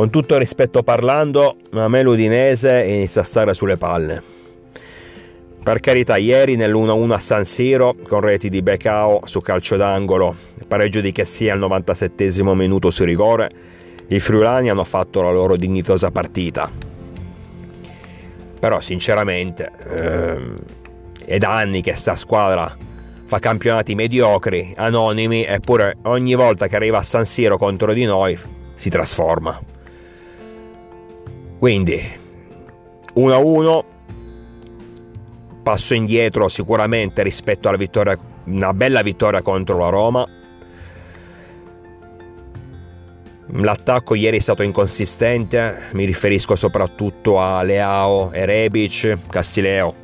con tutto il rispetto parlando, a me l'Udinese inizia a stare sulle palle. Per carità, ieri nell'1-1 a San Siro, con reti di Becao su calcio d'angolo, pareggio di Chessia al 97 minuto su rigore, i friulani hanno fatto la loro dignitosa partita. Però sinceramente ehm, è da anni che sta squadra fa campionati mediocri, anonimi, eppure ogni volta che arriva a San Siro contro di noi si trasforma. Quindi 1-1 passo indietro sicuramente rispetto alla vittoria, una bella vittoria contro la Roma. L'attacco ieri è stato inconsistente, mi riferisco soprattutto a Leao e Rebic, Castileo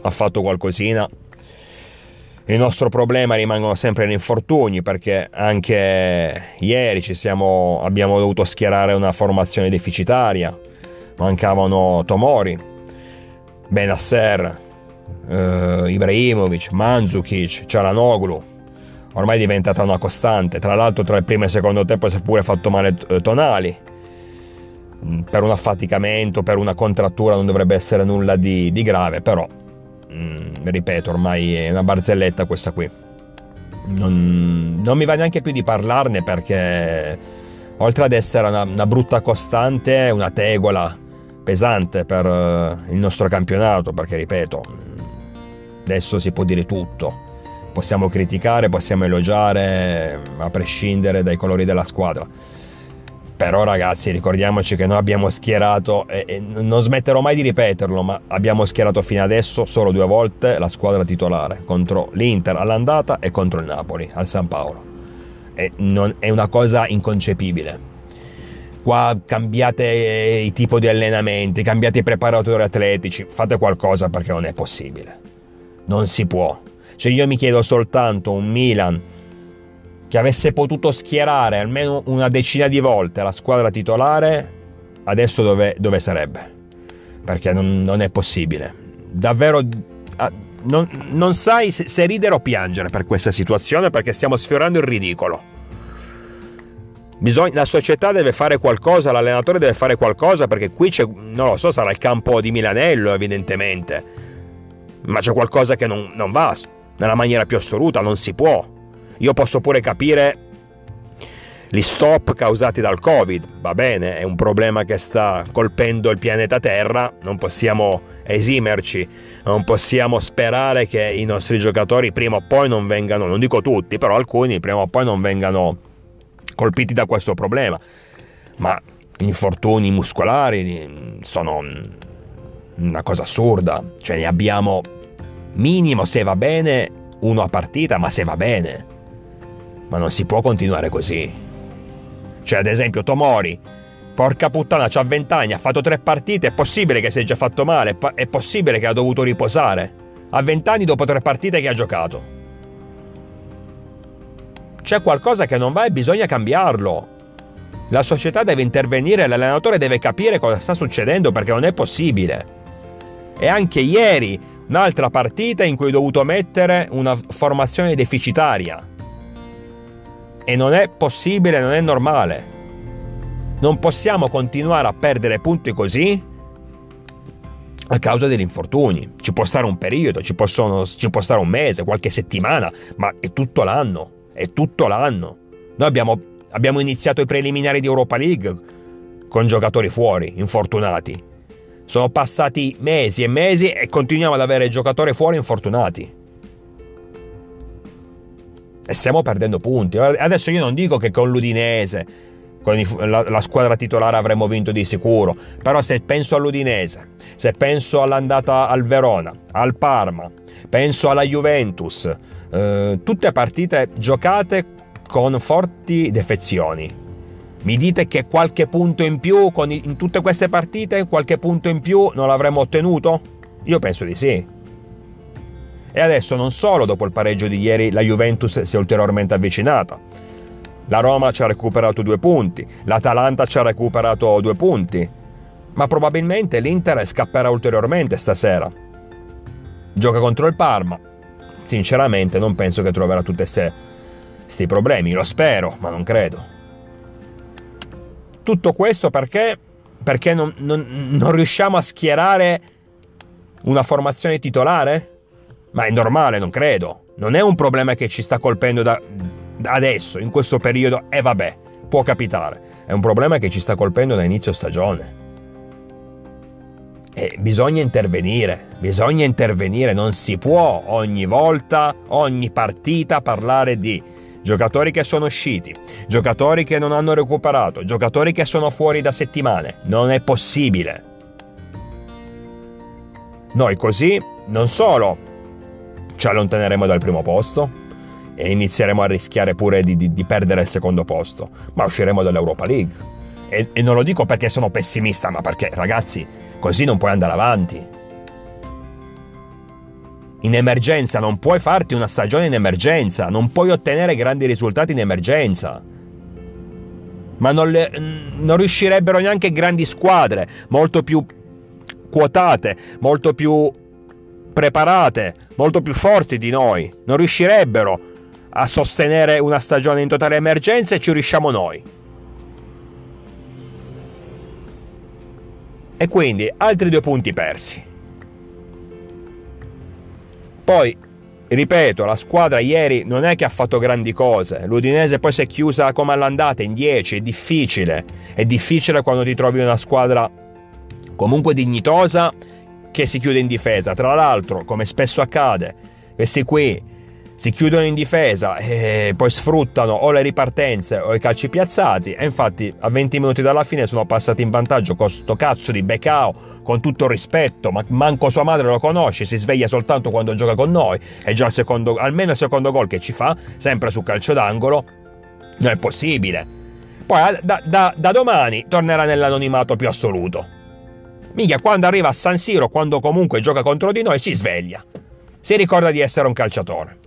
ha fatto qualcosina. Il nostro problema rimangono sempre gli infortuni perché anche ieri siamo, abbiamo dovuto schierare una formazione deficitaria, mancavano Tomori, Benasser, eh, Ibrahimovic, Mandzukic, Cialanoglu. Ormai è diventata una costante. Tra l'altro, tra il primo e il secondo tempo si è pure fatto male eh, Tonali. Mm, per un affaticamento, per una contrattura non dovrebbe essere nulla di, di grave, però, mm, ripeto, ormai è una barzelletta questa qui. Non, non, mi va neanche più di parlarne perché, oltre ad essere una, una brutta costante, una tegola pesante per eh, il nostro campionato, perché ripeto, adesso si può dire tutto. Possiamo criticare, possiamo elogiare, a prescindere dai colori della squadra. Però ragazzi, ricordiamoci che noi abbiamo schierato, e non smetterò mai di ripeterlo, ma abbiamo schierato fino adesso solo due volte la squadra titolare, contro l'Inter all'andata e contro il Napoli al San Paolo. E non, è una cosa inconcepibile qua cambiate i tipi di allenamenti, cambiate i preparatori atletici, fate qualcosa perché non è possibile. Non si può. Cioè io mi chiedo soltanto un Milan che avesse potuto schierare almeno una decina di volte la squadra titolare, adesso dove, dove sarebbe? Perché non, non, è possibile. Davvero... Ah, non, non sai se, se ridere o piangere per questa situazione perché stiamo sfiorando il ridicolo. Bisogna, la società deve fare qualcosa, l'allenatore deve fare qualcosa perché qui c'è, non lo so, sarà il campo di Milanello evidentemente, ma c'è qualcosa che non, non va nella maniera più assoluta, non si può. Io posso pure capire gli stop causati dal Covid, va bene, è un problema che sta colpendo il pianeta Terra, non possiamo esimerci, non possiamo sperare che i nostri giocatori prima o poi non vengano, non dico tutti, però alcuni prima o poi non vengano colpiti da questo problema, ma infortuni muscolari sono una cosa assurda, cioè ne abbiamo minimo se va bene uno a partita, ma se va bene. Ma non si può continuare così. Cioè, ad esempio, Tomori, porca puttana, c'ha 20 anni, ha fatto tre partite, è possibile che si è già fatto male, è possibile che ha dovuto riposare. Ha 20 anni dopo tre partite che ha giocato c'è qualcosa che non va e bisogna cambiarlo. La società deve intervenire, l'allenatore deve capire cosa sta succedendo perché non è possibile. E anche ieri un'altra partita in cui ho dovuto mettere una formazione deficitaria. E non è possibile, non è normale. Non possiamo continuare a perdere punti così a causa degli infortuni. Ci può stare un periodo, ci, possono, ci può stare un mese, qualche settimana, ma è tutto l'anno è tutto l'anno. Noi abbiamo, abbiamo iniziato i preliminari di Europa League con giocatori fuori, infortunati. Sono passati mesi e mesi e continuiamo ad avere giocatori fuori infortunati. E stiamo perdendo punti. Adesso io non dico che con l'Udinese, con la, la, squadra titolare avremmo vinto di sicuro, però se penso all'Udinese, se penso all'andata al Verona, al Parma, penso alla Juventus, eh, tutte partite giocate con forti defezioni. Mi dite che qualche punto in più con, in tutte queste partite, qualche punto in più non l'avremmo ottenuto? Io penso di sì. E adesso non solo dopo il pareggio di ieri la Juventus si è ulteriormente avvicinata. La Roma ci ha recuperato due punti, l'Atalanta ci ha recuperato due punti, ma probabilmente l'Inter scapperà ulteriormente stasera. Gioca contro il Parma, sinceramente non penso che troverà tutti questi problemi, lo spero, ma non credo. tutto questo perché, perché non, non, non riusciamo a schierare una formazione titolare? Ma è normale, non credo. Non è un problema che ci sta colpendo da, da adesso, in questo periodo, e vabbè, può capitare. È un problema che ci sta colpendo da inizio stagione. E bisogna intervenire, bisogna intervenire, non si può ogni volta, ogni partita parlare di giocatori che sono usciti, giocatori che non hanno recuperato, giocatori che sono fuori da settimane. Non è possibile. Noi così non solo ci allontaneremo dal primo posto e inizieremo a rischiare pure di, di, di perdere il secondo posto, ma usciremo dall'Europa League. E, e non lo dico perché sono pessimista, ma perché ragazzi, così non puoi andare avanti. In emergenza non puoi farti una stagione in emergenza, non puoi ottenere grandi risultati in emergenza. Ma non, le, non riuscirebbero neanche grandi squadre, molto più quotate, molto più preparate, molto più forti di noi, non riuscirebbero a sostenere una stagione in totale emergenza e ci riusciamo noi. E quindi altri due punti persi. Poi, ripeto, la squadra ieri non è che ha fatto grandi cose. L'Udinese poi si è chiusa come all'andata in 10, è difficile. È difficile quando ti trovi una squadra comunque dignitosa che si chiude in difesa. Tra l'altro, come spesso accade, questi qui si chiudono in difesa e poi sfruttano o le ripartenze o i calci piazzati e infatti a 20 minuti dalla fine sono passati in vantaggio con sto cazzo di Becao con tutto il rispetto ma manco sua madre lo conosce si sveglia soltanto quando gioca con noi e già il secondo almeno il secondo gol che ci fa sempre su calcio d'angolo non è possibile poi da, da, da domani tornerà nell'anonimato più assoluto mica quando arriva a San Siro quando comunque gioca contro di noi si sveglia si ricorda di essere un calciatore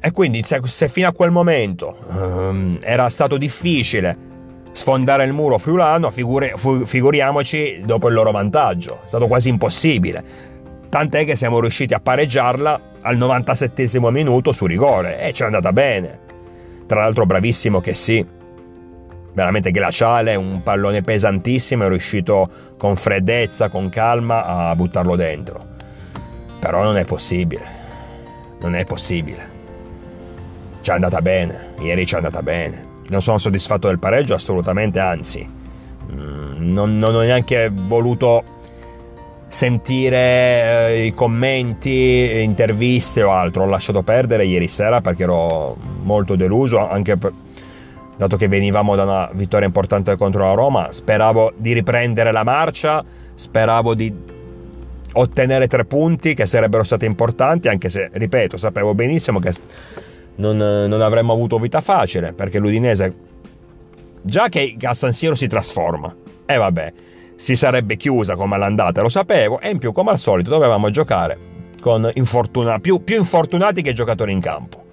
e quindi se, fino a quel momento um, era stato difficile sfondare il muro friulano, figuri, figuriamoci dopo il loro vantaggio. È stato quasi impossibile. Tant'è che siamo riusciti a pareggiarla al 97 minuto su rigore e ci è andata bene. Tra l'altro bravissimo che sì, veramente glaciale, un pallone pesantissimo, è riuscito con freddezza, con calma a buttarlo dentro. Però non è possibile. Non è possibile. Ci è andata bene, ieri ci è andata bene. Non sono soddisfatto del pareggio, assolutamente, anzi, mm, non, non ho neanche voluto sentire eh, i commenti, interviste o altro. Ho lasciato perdere ieri sera perché ero molto deluso, anche per, dato che venivamo da una vittoria importante contro la Roma. Speravo di riprendere la marcia, speravo di ottenere tre punti che sarebbero stati importanti, anche se, ripeto, sapevo benissimo che non, non avremmo avuto vita facile perché l'Udinese già che a San Siro si trasforma e eh vabbè si sarebbe chiusa come all'andata lo sapevo e in più come al solito dovevamo giocare con infortuna, più, più infortunati che giocatori in campo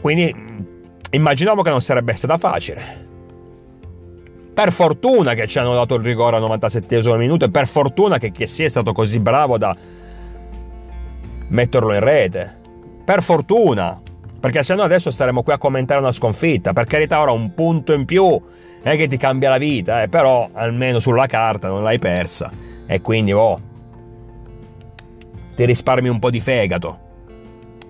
quindi immaginavo che non sarebbe stata facile per fortuna che ci hanno dato il rigore al 97 minuto e per fortuna che, che si è stato così bravo da metterlo in rete per fortuna, perché se no adesso staremo qui a commentare una sconfitta. Per carità, ora un punto in più è che ti cambia la vita, eh, però almeno sulla carta non l'hai persa. E quindi, oh, ti risparmi un po' di fegato.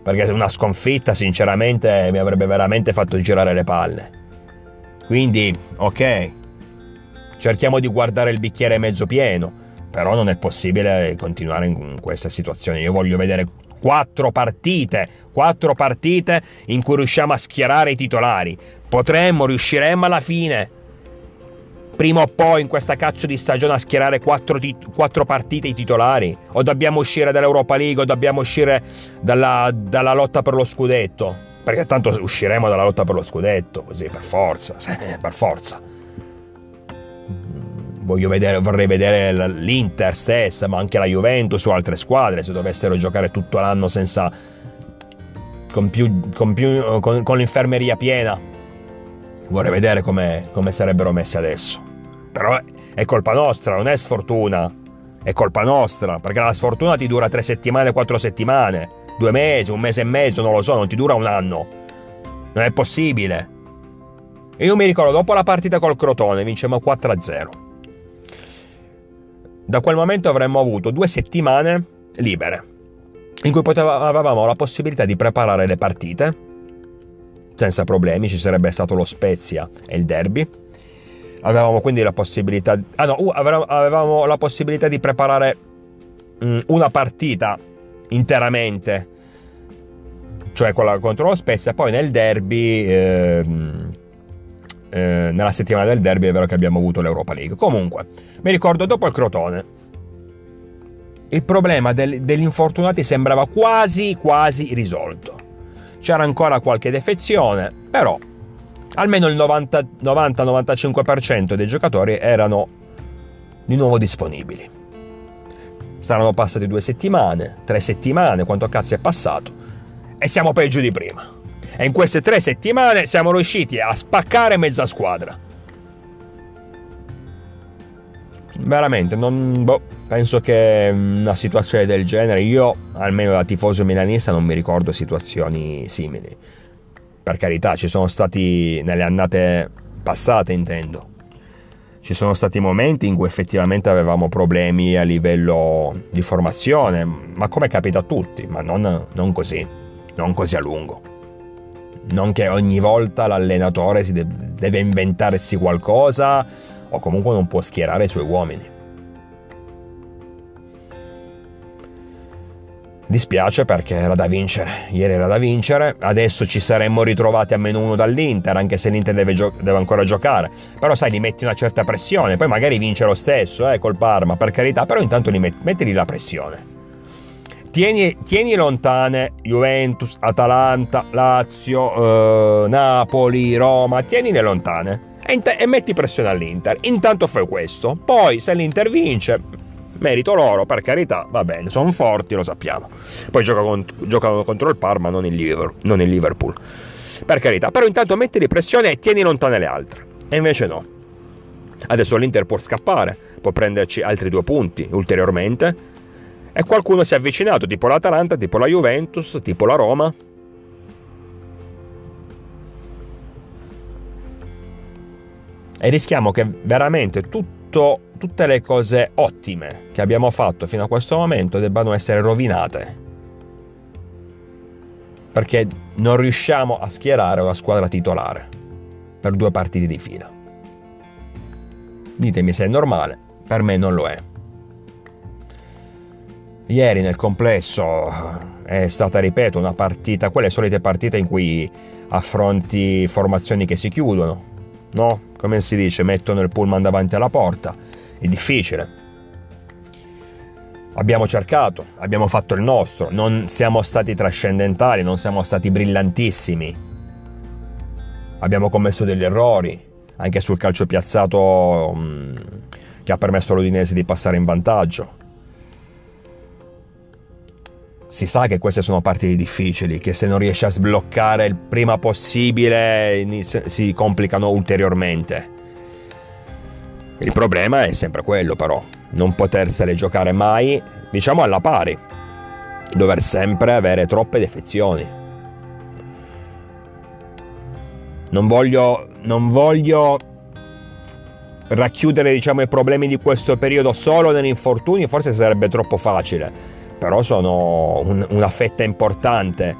Perché una sconfitta, sinceramente, mi avrebbe veramente fatto girare le palle. Quindi, ok, cerchiamo di guardare il bicchiere mezzo pieno, però non è possibile continuare in questa situazione. Io voglio vedere quattro partite, quattro partite in cui riusciamo a schierare i titolari. Potremmo, riusciremmo alla fine, prima o poi in questa cazzo di stagione a schierare quattro, tit- quattro partite i titolari? O dobbiamo uscire dall'Europa League o dobbiamo uscire dalla, dalla lotta per lo scudetto? Perché tanto usciremo dalla lotta per lo scudetto, così per forza, per forza vedere, vorrei vedere l'Inter stessa, ma anche la Juventus o altre squadre, se dovessero giocare tutto l'anno senza... con, più, con, più, con, con l'infermeria piena. Vorrei vedere come sarebbero messi adesso. Però è, colpa nostra, non è sfortuna. È colpa nostra, perché la sfortuna ti dura tre settimane, quattro settimane, due mesi, un mese e mezzo, non lo so, non ti dura un anno. Non è possibile. E io mi ricordo, dopo la partita col Crotone, vincemmo 4-0. Da quel momento avremmo avuto due settimane libere, in cui poteva, avevamo la possibilità di preparare le partite, senza problemi, ci sarebbe stato lo Spezia e il derby. Avevamo quindi la possibilità, ah no, uh, avevamo la possibilità di preparare mm, una partita interamente, cioè quella contro lo Spezia, poi nel derby... Eh, eh, nella settimana del derby è vero che abbiamo avuto l'Europa League. Comunque, mi ricordo dopo il Crotone, il problema del, degli infortunati sembrava quasi quasi risolto. C'era ancora qualche defezione, però almeno il 90-95% dei giocatori erano di nuovo disponibili. Saranno passate due settimane, tre settimane, quanto cazzo è passato, e siamo peggio di prima. E in queste tre settimane siamo riusciti a spaccare mezza squadra. Veramente, non, boh, penso che una situazione del genere, io almeno da tifoso milanista non mi ricordo situazioni simili. Per carità, ci sono stati nelle annate passate, intendo. Ci sono stati momenti in cui effettivamente avevamo problemi a livello di formazione, ma come capita a tutti, ma non, non così, non così a lungo non che ogni volta l'allenatore si deve inventarsi qualcosa o comunque non può schierare i suoi uomini. Dispiace perché era da vincere, ieri era da vincere, adesso ci saremmo ritrovati a meno uno dall'Inter, anche se l'Inter deve, gio- deve, ancora giocare. Però sai, gli metti una certa pressione, poi magari vince lo stesso, eh, col Parma, per carità, però intanto met- mettili la pressione. Tieni, tieni, lontane Juventus, Atalanta, Lazio, eh, Napoli, Roma, tienile lontane e, int- e, metti pressione all'Inter. Intanto fai questo. Poi se l'Inter vince, merito loro, per carità, va bene, sono forti, lo sappiamo. Poi gioca cont- giocano contro il Parma, non il, Liverpool, non il Liverpool. Per carità, però intanto mettili pressione e tieni lontane le altre. E invece no. Adesso l'Inter può scappare, può prenderci altri due punti ulteriormente e qualcuno si è avvicinato, tipo l'Atalanta, tipo la Juventus, tipo la Roma. E rischiamo che veramente tutto, tutte le cose ottime che abbiamo fatto fino a questo momento debbano essere rovinate. Perché non riusciamo a schierare una squadra titolare per due partiti di fila. Ditemi se è normale, per me non lo è. Ieri nel complesso è stata, ripeto, una partita, quelle solite partite in cui affronti formazioni che si chiudono, no? Come si dice, mettono il pullman davanti alla porta. È difficile. Abbiamo cercato, abbiamo fatto il nostro, non siamo stati trascendentali, non siamo stati brillantissimi. Abbiamo commesso degli errori, anche sul calcio piazzato mh, mm, che ha permesso all'Udinese di passare in vantaggio si sa che queste sono partite difficili, che se non riesci a sbloccare il prima possibile si complicano ulteriormente. Il problema è sempre quello però, non potersele giocare mai, diciamo alla pari, dover sempre avere troppe defezioni. Non voglio, non voglio racchiudere diciamo, i problemi di questo periodo solo negli infortuni, forse sarebbe troppo facile però sono un, una fetta importante,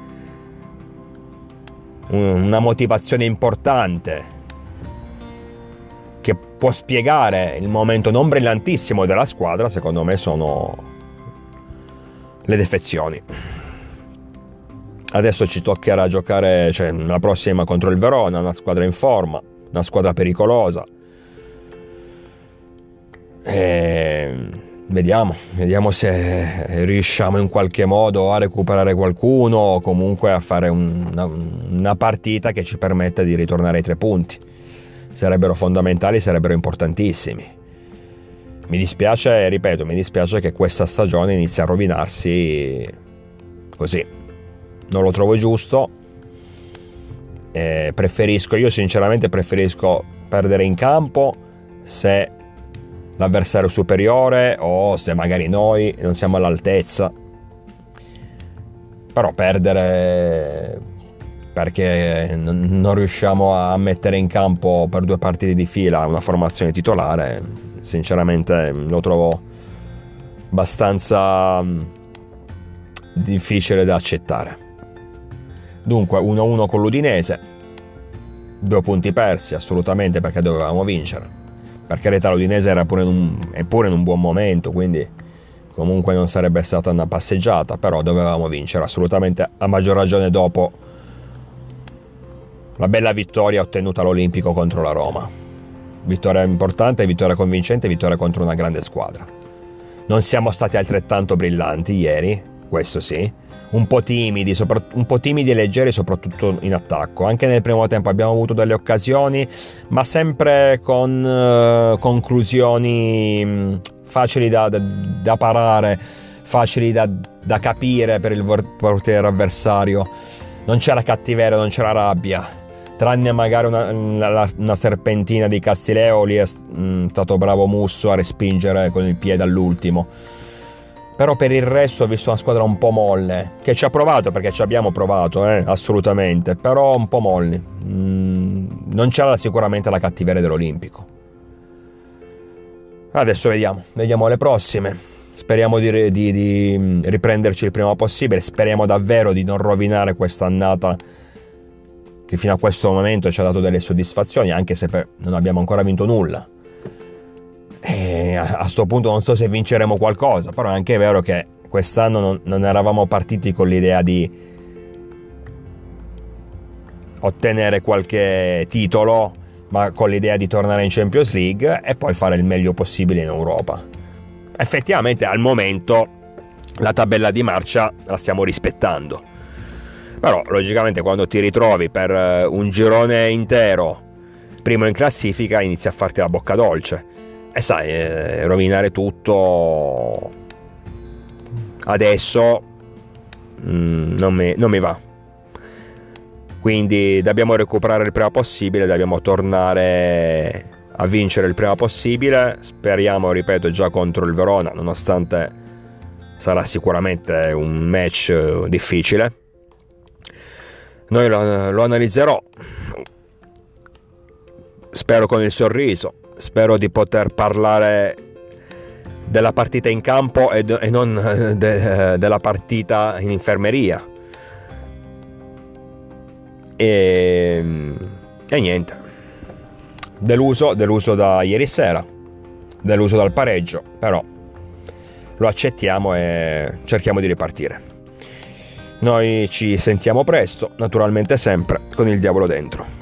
una motivazione importante che può spiegare il momento non brillantissimo della squadra, secondo me sono le defezioni. Adesso ci toccherà giocare cioè, la prossima contro il Verona, una squadra in forma, una squadra pericolosa. E Vediamo, vediamo se riusciamo in qualche modo a recuperare qualcuno o comunque a fare una, una partita che ci permetta di ritornare ai tre punti. Sarebbero fondamentali, sarebbero importantissimi. Mi dispiace, ripeto, mi dispiace che questa stagione inizi a rovinarsi così. Non lo trovo giusto. Eh, preferisco, io sinceramente preferisco perdere in campo se l'avversario superiore o se magari noi non siamo all'altezza. Però perdere perché non riusciamo a mettere in campo per due partite di fila una formazione titolare, sinceramente lo trovo abbastanza mm, difficile da accettare. Dunque 1-1 con l'Udinese, due punti persi assolutamente perché dovevamo vincere. Per carità l'Udinese era pure in un, è pure in un buon momento, quindi comunque non sarebbe stata una passeggiata, però dovevamo vincere assolutamente a maggior ragione dopo la bella vittoria ottenuta all'Olimpico contro la Roma. Vittoria importante, vittoria convincente, vittoria contro una grande squadra. Non siamo stati altrettanto brillanti ieri, questo sì. Un po' timidi, un po' timidi e leggeri soprattutto in attacco. Anche nel primo tempo abbiamo avuto delle occasioni, ma sempre con uh, conclusioni mm, facili da, da, da parare, facili da, da capire per il portiere avversario. Non c'era cattiveria, non c'era rabbia tranne magari una, una, una, serpentina di Castileo, lì è mm, stato bravo Musso a respingere con il piede all'ultimo. Però per il resto ho visto una squadra un po' molle, che ci ha provato perché ci abbiamo provato, eh, assolutamente, però un po' molli. Mm, non c'era sicuramente la cattiveria dell'Olimpico. Adesso vediamo, vediamo le prossime. Speriamo di, di, di riprenderci il prima possibile, speriamo davvero di non rovinare questa annata che fino a questo momento ci ha dato delle soddisfazioni, anche se non abbiamo ancora vinto nulla. A questo punto non so se vinceremo qualcosa, però è anche vero che quest'anno non, non eravamo partiti con l'idea di ottenere qualche titolo, ma con l'idea di tornare in Champions League e poi fare il meglio possibile in Europa. Effettivamente al momento la tabella di marcia la stiamo rispettando però logicamente quando ti ritrovi per eh, un girone intero primo in classifica inizi a farti la bocca dolce. E sai, eh, rovinare tutto adesso mm, non, mi, non mi va. Quindi dobbiamo recuperare il prima possibile, dobbiamo tornare a vincere il prima possibile. Speriamo, ripeto, già contro il Verona, nonostante sarà sicuramente un match eh, difficile noi lo, lo analizzerò, spero con il sorriso, spero di poter parlare della partita in campo e, e non de, della partita in infermeria. E, e, niente. Deluso, deluso da ieri sera, deluso dal pareggio, però lo accettiamo e cerchiamo di ripartire. Noi ci sentiamo presto, naturalmente sempre con il diavolo dentro.